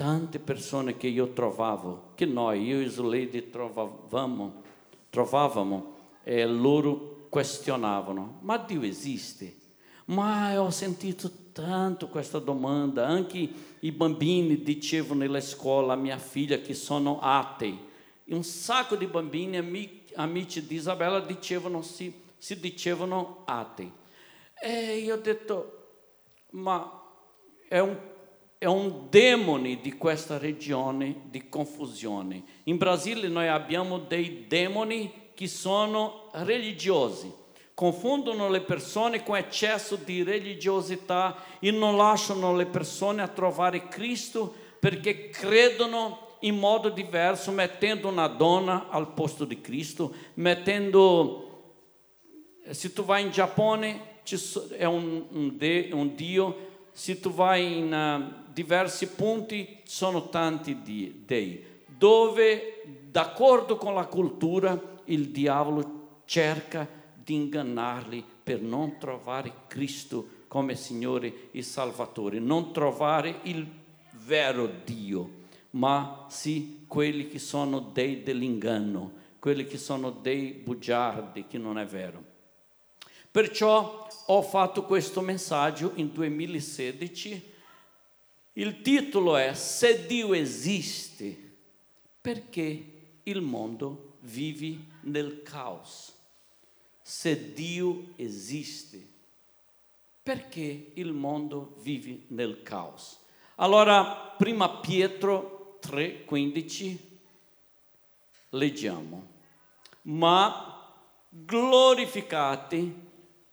tante persone che io trovavo, che noi, io e Zuleide, trovavamo, trovavamo e loro questionavano, ma Dio esiste? Ma ho sentito tanto questa domanda, anche i bambini dicevano nella scuola mia figlia che sono atei, un sacco di bambini, amici di Isabella, dicevano, si, si dicevano atei. E io ho detto, ma è un è un demone di questa regione di confusione. In Brasile noi abbiamo dei demoni che sono religiosi, confondono le persone con eccesso di religiosità e non lasciano le persone a trovare Cristo perché credono in modo diverso, mettendo una donna al posto di Cristo, mettendo... Se tu vai in Giappone, è un, un, de, un Dio se tu vai in uh, diversi punti, sono tanti di, dei, dove, d'accordo con la cultura, il diavolo cerca di ingannarli per non trovare Cristo come Signore e Salvatore, non trovare il vero Dio, ma sì quelli che sono dei dell'inganno, quelli che sono dei bugiardi, che non è vero. Perciò ho fatto questo messaggio in 2016. Il titolo è Se Dio esiste, perché il mondo vive nel caos? Se Dio esiste, perché il mondo vive nel caos? Allora, prima Pietro 3:15 leggiamo. Ma glorificate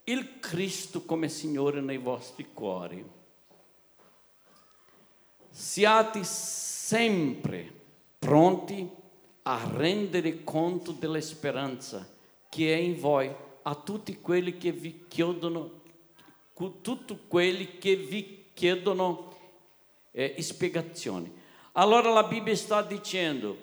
il Cristo come Signore nei vostri cuori. Siate sempre pronti a rendere conto della speranza che è in voi a tutti quelli che vi chiedono, tutti quelli che vi chiedono eh, spiegazioni. Allora la Bibbia sta dicendo,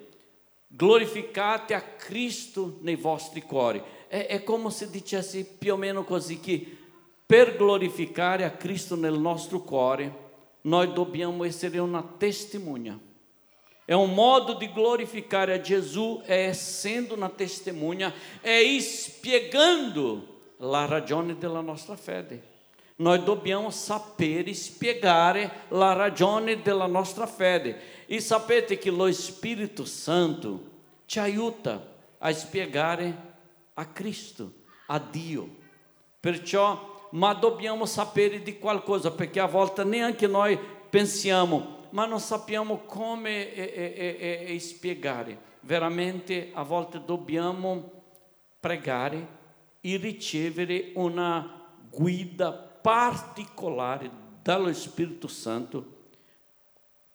glorificate a Cristo nei vostri cuori è, è come se dicesse più o meno così che per glorificare a Cristo nel nostro cuore noi dobbiamo essere una testemunha. È un modo di glorificare a Gesù, è essendo una testemunha, è spiegando la ragione della nostra fede. Noi dobbiamo sapere spiegare la ragione della nostra fede. E sapete che lo Spirito Santo ci aiuta a spiegare a Cristo, a Dio. Perciò, ma dobbiamo sapere di qualcosa, perché a volte neanche noi pensiamo, ma non sappiamo come e, e, e, spiegare. Veramente a volte dobbiamo pregare e ricevere una guida particolare dallo Spirito Santo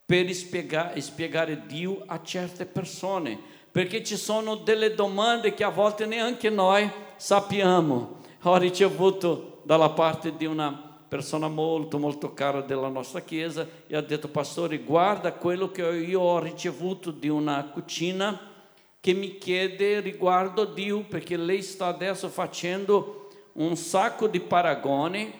per spiegare, spiegare Dio a certe persone perché ci sono delle domande che a volte neanche noi sappiamo. Ho ricevuto dalla parte di una persona molto molto cara della nostra chiesa e ha detto pastore guarda quello che io ho ricevuto di una cucina che mi chiede riguardo Dio perché lei sta adesso facendo un sacco di paragoni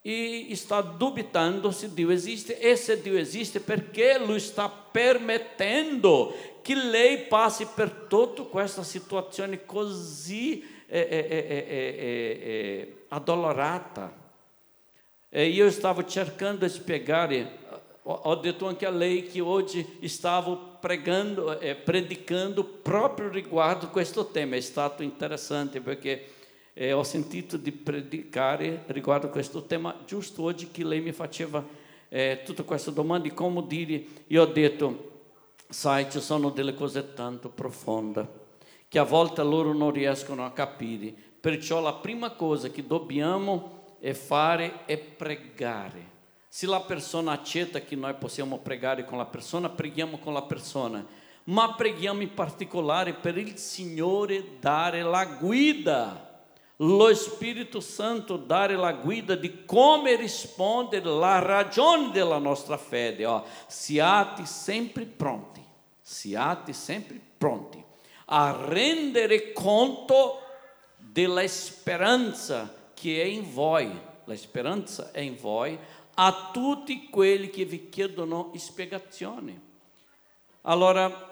e sta dubitando se Dio esiste e se Dio esiste perché lui sta permettendo che lei passi per tutta questa situazione così é é é, é, é, é, adolorata. E eu estava cercando de pegar o detão que a lei que hoje estava pregando, predicando próprio riguardo com este tema. É stato interessante porque é o sentido de predicar riguardo com este tema justo hoje que lei me faceva é, tudo questo domanda e como dire io ho sai sono delle cose tanto profonde che a volte loro non riescono a capire. Perciò la prima cosa che dobbiamo fare è pregare. Se la persona accetta che noi possiamo pregare con la persona, preghiamo con la persona, ma preghiamo in particolare per il Signore dare la guida lo Spirito Santo dare la guida di come rispondere alla ragione della nostra fede. Oh, siate sempre pronti siate sempre pronti a rendere conto della speranza che è in voi. La speranza è in voi a tutti quelli che vi chiedono spiegazioni. Allora,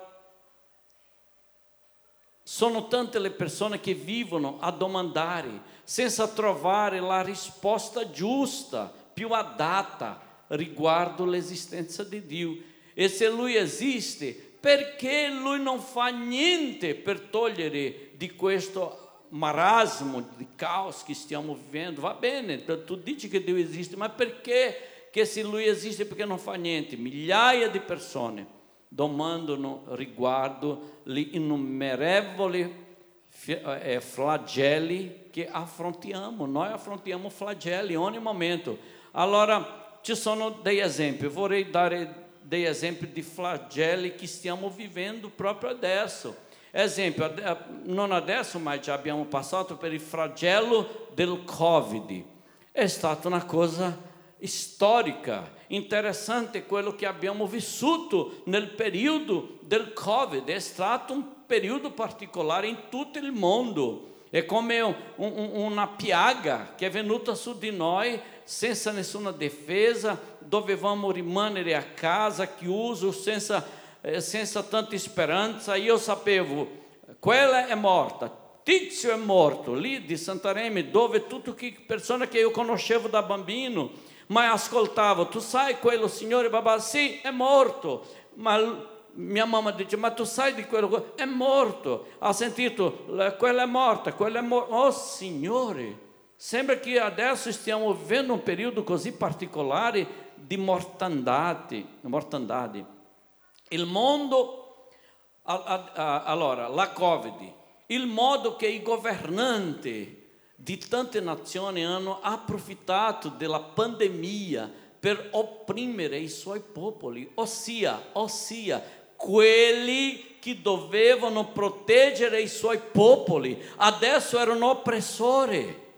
sono tante le persone che vivono a domandare senza trovare la risposta giusta, più adatta riguardo l'esistenza di Dio. E se Lui esiste, perché Lui non fa niente per togliere di questo marasmo di caos che stiamo vivendo? Va bene, tu dici che Dio esiste, ma perché che se Lui esiste perché non fa niente? Migliaia di persone domandano riguardo gli innumerevoli eh, flagelli che affrontiamo. Noi affrontiamo flagelli ogni momento. Allora, ci sono dei esempi. Vorrei dare dei esempi di flagelli che stiamo vivendo proprio adesso. Esempio, non adesso, ma già abbiamo passato per il flagello del Covid. È stata una cosa storica, interessante quello che abbiamo vissuto nel periodo del Covid, è stato un periodo particolare in tutto il mondo, è come un, un, una piaga che è venuta su di noi senza nessuna difesa, dovevamo rimanere a casa chiuso, senza, eh, senza tanta speranza, io sapevo, quella è morta, Tizio è morto, lì di Santarém, dove tutte le persone che io conoscevo da bambino, ma ascoltavo, tu sai quello signore babà, sì, è morto, ma mia mamma dice, ma tu sai di quello, è morto, ha sentito, quella è morta, quella è morta, oh signore, sembra che adesso stiamo vivendo un periodo così particolare di mortandade, mortandade. Il mondo, allora, la Covid, il modo che i governanti di tante nazioni hanno approfittato della pandemia per opprimere i suoi popoli, ossia, ossia quelli che dovevano proteggere i suoi popoli, adesso erano oppressori.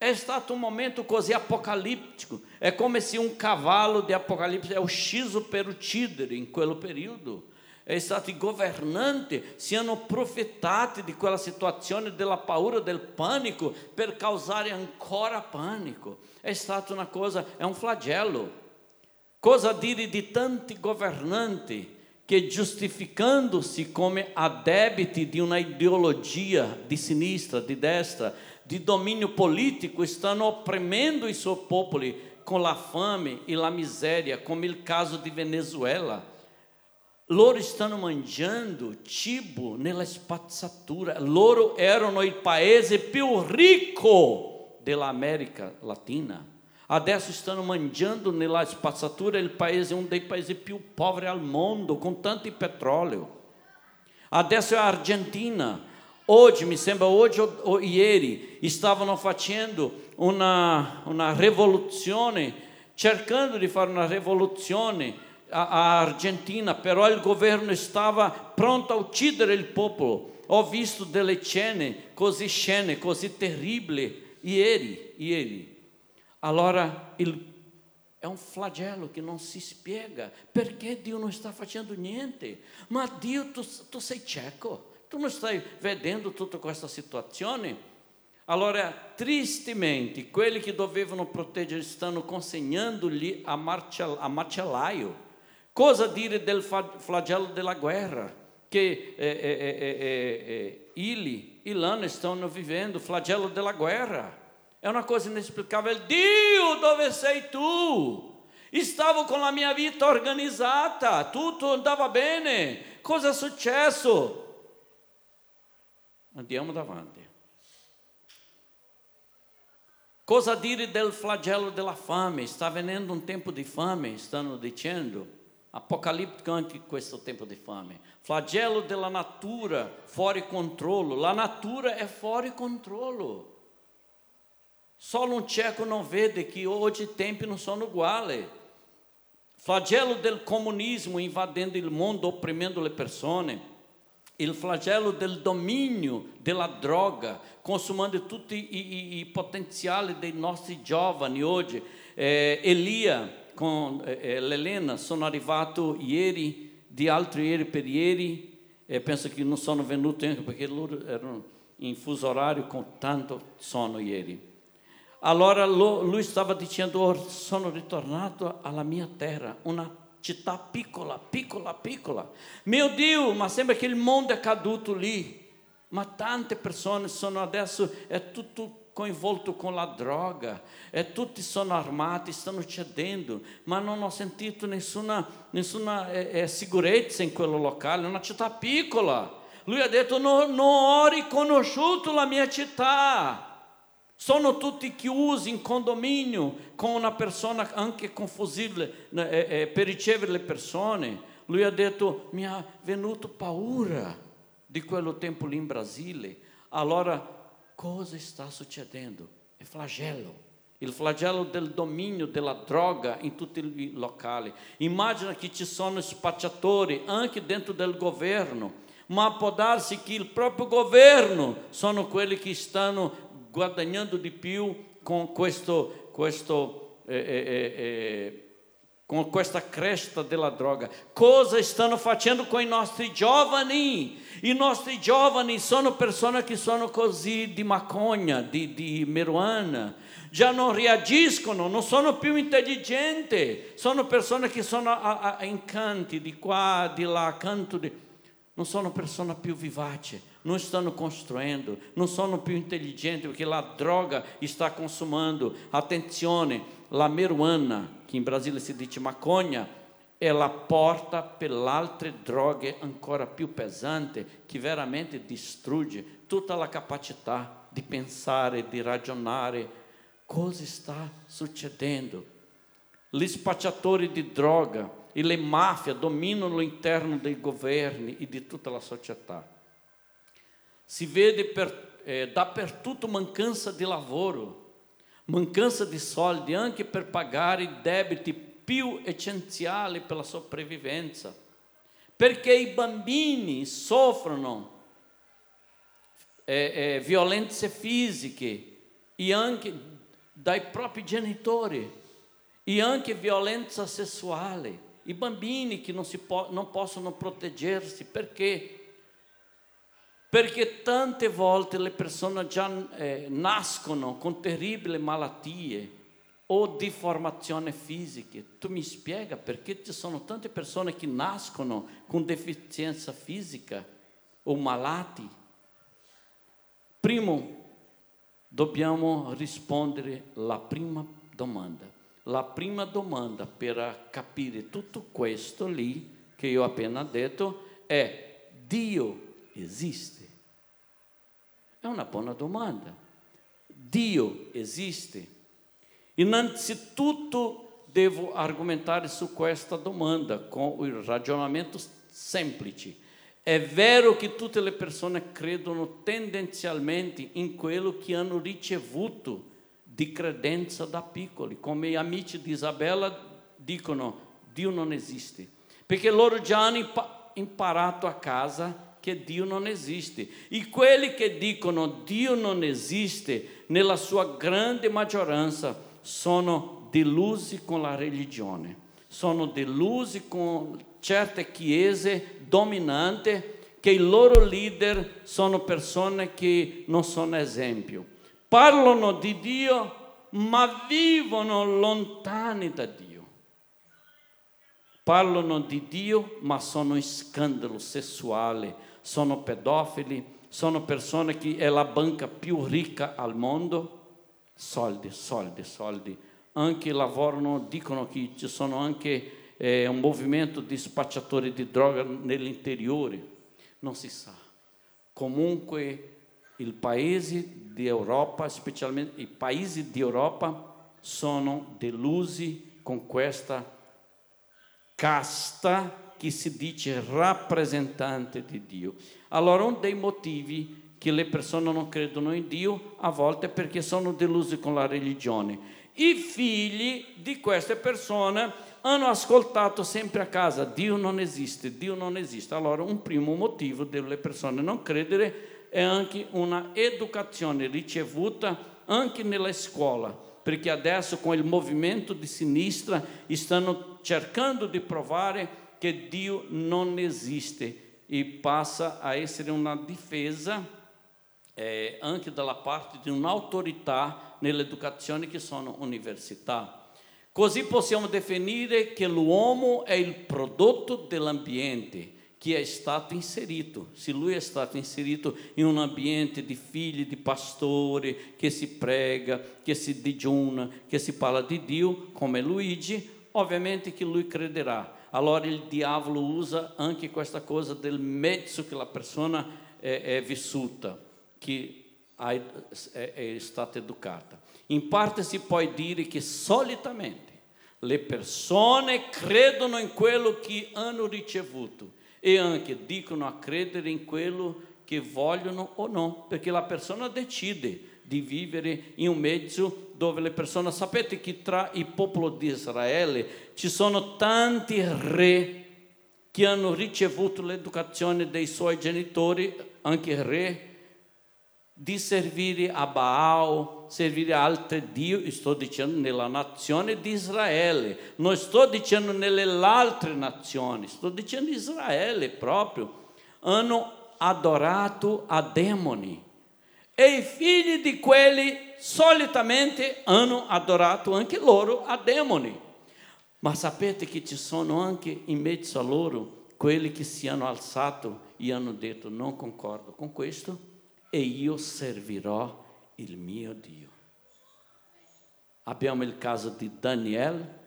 É exato um momento quase apocalíptico. É como se um cavalo de Apocalipse é o Xiso pelo Tidere, em aquele período. É exato governante se hanno de di quella situazione della paura, del pânico, per causare ancora pânico. É stata uma coisa, é um flagelo. Cosa dire di tanti governanti que justificando-se como adébite de uma ideologia de sinistra, de destra, de domínio político estão oprimindo o seu povo com a fome e a miséria, como é o caso de Venezuela. Loro estão manjando tibo nela spazzatura. Loro erano il paese più da dell'America Latina. Adesso estão manjando nella espazzatura il paese, é um dos países più pobres al mundo com tanto petróleo. Adesso é a Argentina. Oggi, mi sembra oggi o ieri, stavano facendo una, una rivoluzione, cercando di fare una rivoluzione a, Argentina, però il governo stava pronto a uccidere il popolo. Ho visto delle scene così scene, così terribili ieri, ieri. Allora il, è un flagello che non si spiega perché Dio non sta facendo niente. Ma Dio, tu, tu sei cieco, tu non stai vedendo tutta questa situazione. Allora, tristemente, quelli che dovevano proteggere stanno consegnando-lhe a, marcia, a macellaio Cosa dire del flagello della guerra? Che eh, eh, eh, Ili e Lana stanno vivendo, flagello della guerra. È una cosa inesplicabile. Dio, dove sei tu? Stavo con la mia vita organizzata, tutto andava bene. Cosa è successo? Andiamo davanti. Cosa dire del flagello della fame? Sta venendo un tempo di fame, stanno dicendo apocaliptico anche questo tempo di fame. Flagello della natura fuori controllo. La natura è fuori controllo. Solo un cieco non vede che oggi i tempi non sono uguali. Flagello del comunismo invadendo il mondo, opprimendo le persone. Il flagello del dominio della droga, consumando tutti i, i, i potenziali dei nostri giovani oggi. Eh, Elia, con eh, eh, l'Elena sono arrivato ieri, di altro ieri per ieri, e penso che non sono venuto anche perché loro erano in fuso orario con tanto sonno ieri. Allora lui stava dicendo, oh, sono ritornato alla mia terra, una città piccola, piccola, piccola. Mio Dio, ma sembra che il mondo è caduto lì. Ma tante persone sono adesso, è tutto coinvolto con la droga, e tutti sono armati, stanno cedendo, ma non ho sentito nessuna, nessuna eh, eh, sicurezza in quello locale, è una città piccola. Lui ha detto, no, non ho riconosciuto la mia città. Sono tutti chiusi in condominio con una persona anche confusibile eh, eh, per ricevere le persone. Lui ha detto: Mi ha venuto paura di quello tempo lì in Brasile. Allora, cosa sta succedendo? È flagello. Il flagello del dominio della droga in tutti i locali. Immagina che ci sono spacciatori anche dentro del governo, ma può darsi che il proprio governo sono quelli che stanno guadagnando di più con, questo, questo, eh, eh, eh, eh, con questa cresta della droga. Cosa stanno facendo con i nostri giovani? I nostri giovani sono persone che sono così di macogna, di, di marijuana, già non reagiscono, non sono più intelligenti, sono persone che sono a, a incanti di qua, di là, canto di... non sono persone più vivaci não stanno costruendo, não sono più intelligenti perché la droga sta consumando. Attenzione, la marijuana, che in Brasile si dice maconha, è la porta per altre droghe ancora più pesanti che veramente distrugge tutta la capacità di pensare, di ragionare. Cosa sta succedendo? Gli spacciatori droga e le mafie dominano l'interno dei governi e di tutta la società. Si vede per, eh, dappertutto mancanza di lavoro, mancanza di soldi anche per pagare i debiti più essenziali per la sopravvivenza, perché i bambini soffrono eh, eh, violenze fisiche e anche dai propri genitori e anche violenza sessuale. I bambini che non, si po- non possono proteggersi perché perché tante volte le persone già eh, nascono con terribili malattie o deformazioni fisiche. Tu mi spiega perché ci sono tante persone che nascono con deficienza fisica o malati? Primo, dobbiamo rispondere alla prima domanda. La prima domanda per capire tutto questo lì che io ho appena detto è Dio esiste? È una buona domanda. Dio esiste? Innanzitutto devo argomentare su questa domanda con il ragionamento semplice. È vero che tutte le persone credono tendenzialmente in quello che hanno ricevuto di credenza da piccoli, come gli amici di Isabella dicono Dio non esiste, perché loro già hanno imparato a casa che Dio non esiste. E quelli che dicono Dio non esiste, nella sua grande maggioranza, sono delusi con la religione, sono delusi con certe chiese dominanti che i loro leader sono persone che non sono esempio. Parlano di Dio, ma vivono lontani da Dio. Parlano di Dio, ma sono scandalo sessuale, sono pedofili, sono persone che è la banca più ricca al mondo. Soldi, soldi, soldi. Anche lavorano, dicono che ci sono anche eh, un movimento di spacciatori di droga nell'interiore. Non si sa. Comunque i paesi di Europa, specialmente i paesi di Europa, sono delusi con questa casta che si dice rappresentante di Dio. Allora, uno dei motivi che le persone non credono in Dio a volte è perché sono deluse con la religione. I figli di queste persone hanno ascoltato sempre a casa Dio non esiste, Dio non esiste. Allora, un primo motivo delle persone non credere è anche una educazione ricevuta anche nella scuola, perché adesso con il movimento di sinistra stanno cercando di provare che Dio non esiste e passa a essere una difesa eh, anche dalla parte di un'autorità nell'educazione che sono università. Così possiamo definire che l'uomo è il prodotto dell'ambiente che è stato inserito. Se lui è stato inserito in un ambiente di figli di pastori, che si prega, che si digiuna, che si parla di Dio, come Luigi, ovviamente che lui crederà. Allora il diavolo usa anche questa cosa del mezzo che la persona è, è vissuta, che è, è stata educata. In parte si può dire che solitamente le persone credono in quello che hanno ricevuto e anche dicono a credere in quello che vogliono o no, perché la persona decide di vivere in un mezzo dove le persone, sapete che tra il popolo di Israele? Ci sono tanti re che hanno ricevuto l'educazione dei suoi genitori, anche re, di servire a Baal, servire a altri Dio, sto dicendo nella nazione di Israele, non sto dicendo nelle altre nazioni, sto dicendo Israele proprio, hanno adorato a demoni e figli di quelli solitamente hanno adorato anche loro a demoni. Ma sapete che ci sono anche in mezzo a loro quelli che si hanno alzato e hanno detto non concordo con questo e io servirò il mio Dio. Abbiamo il caso di Daniel,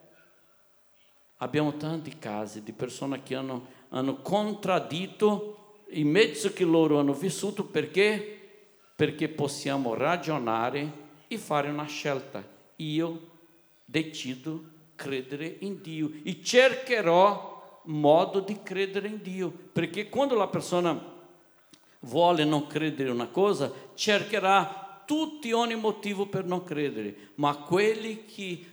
abbiamo tanti casi di persone che hanno, hanno contraddito il mezzo che loro hanno vissuto perché perché possiamo ragionare e fare una scelta. Io decido credere in Dio e cercherò modo di credere in Dio, perché quando la persona vuole non credere in una cosa, cercherà tutti ogni motivo per non credere, ma quelli che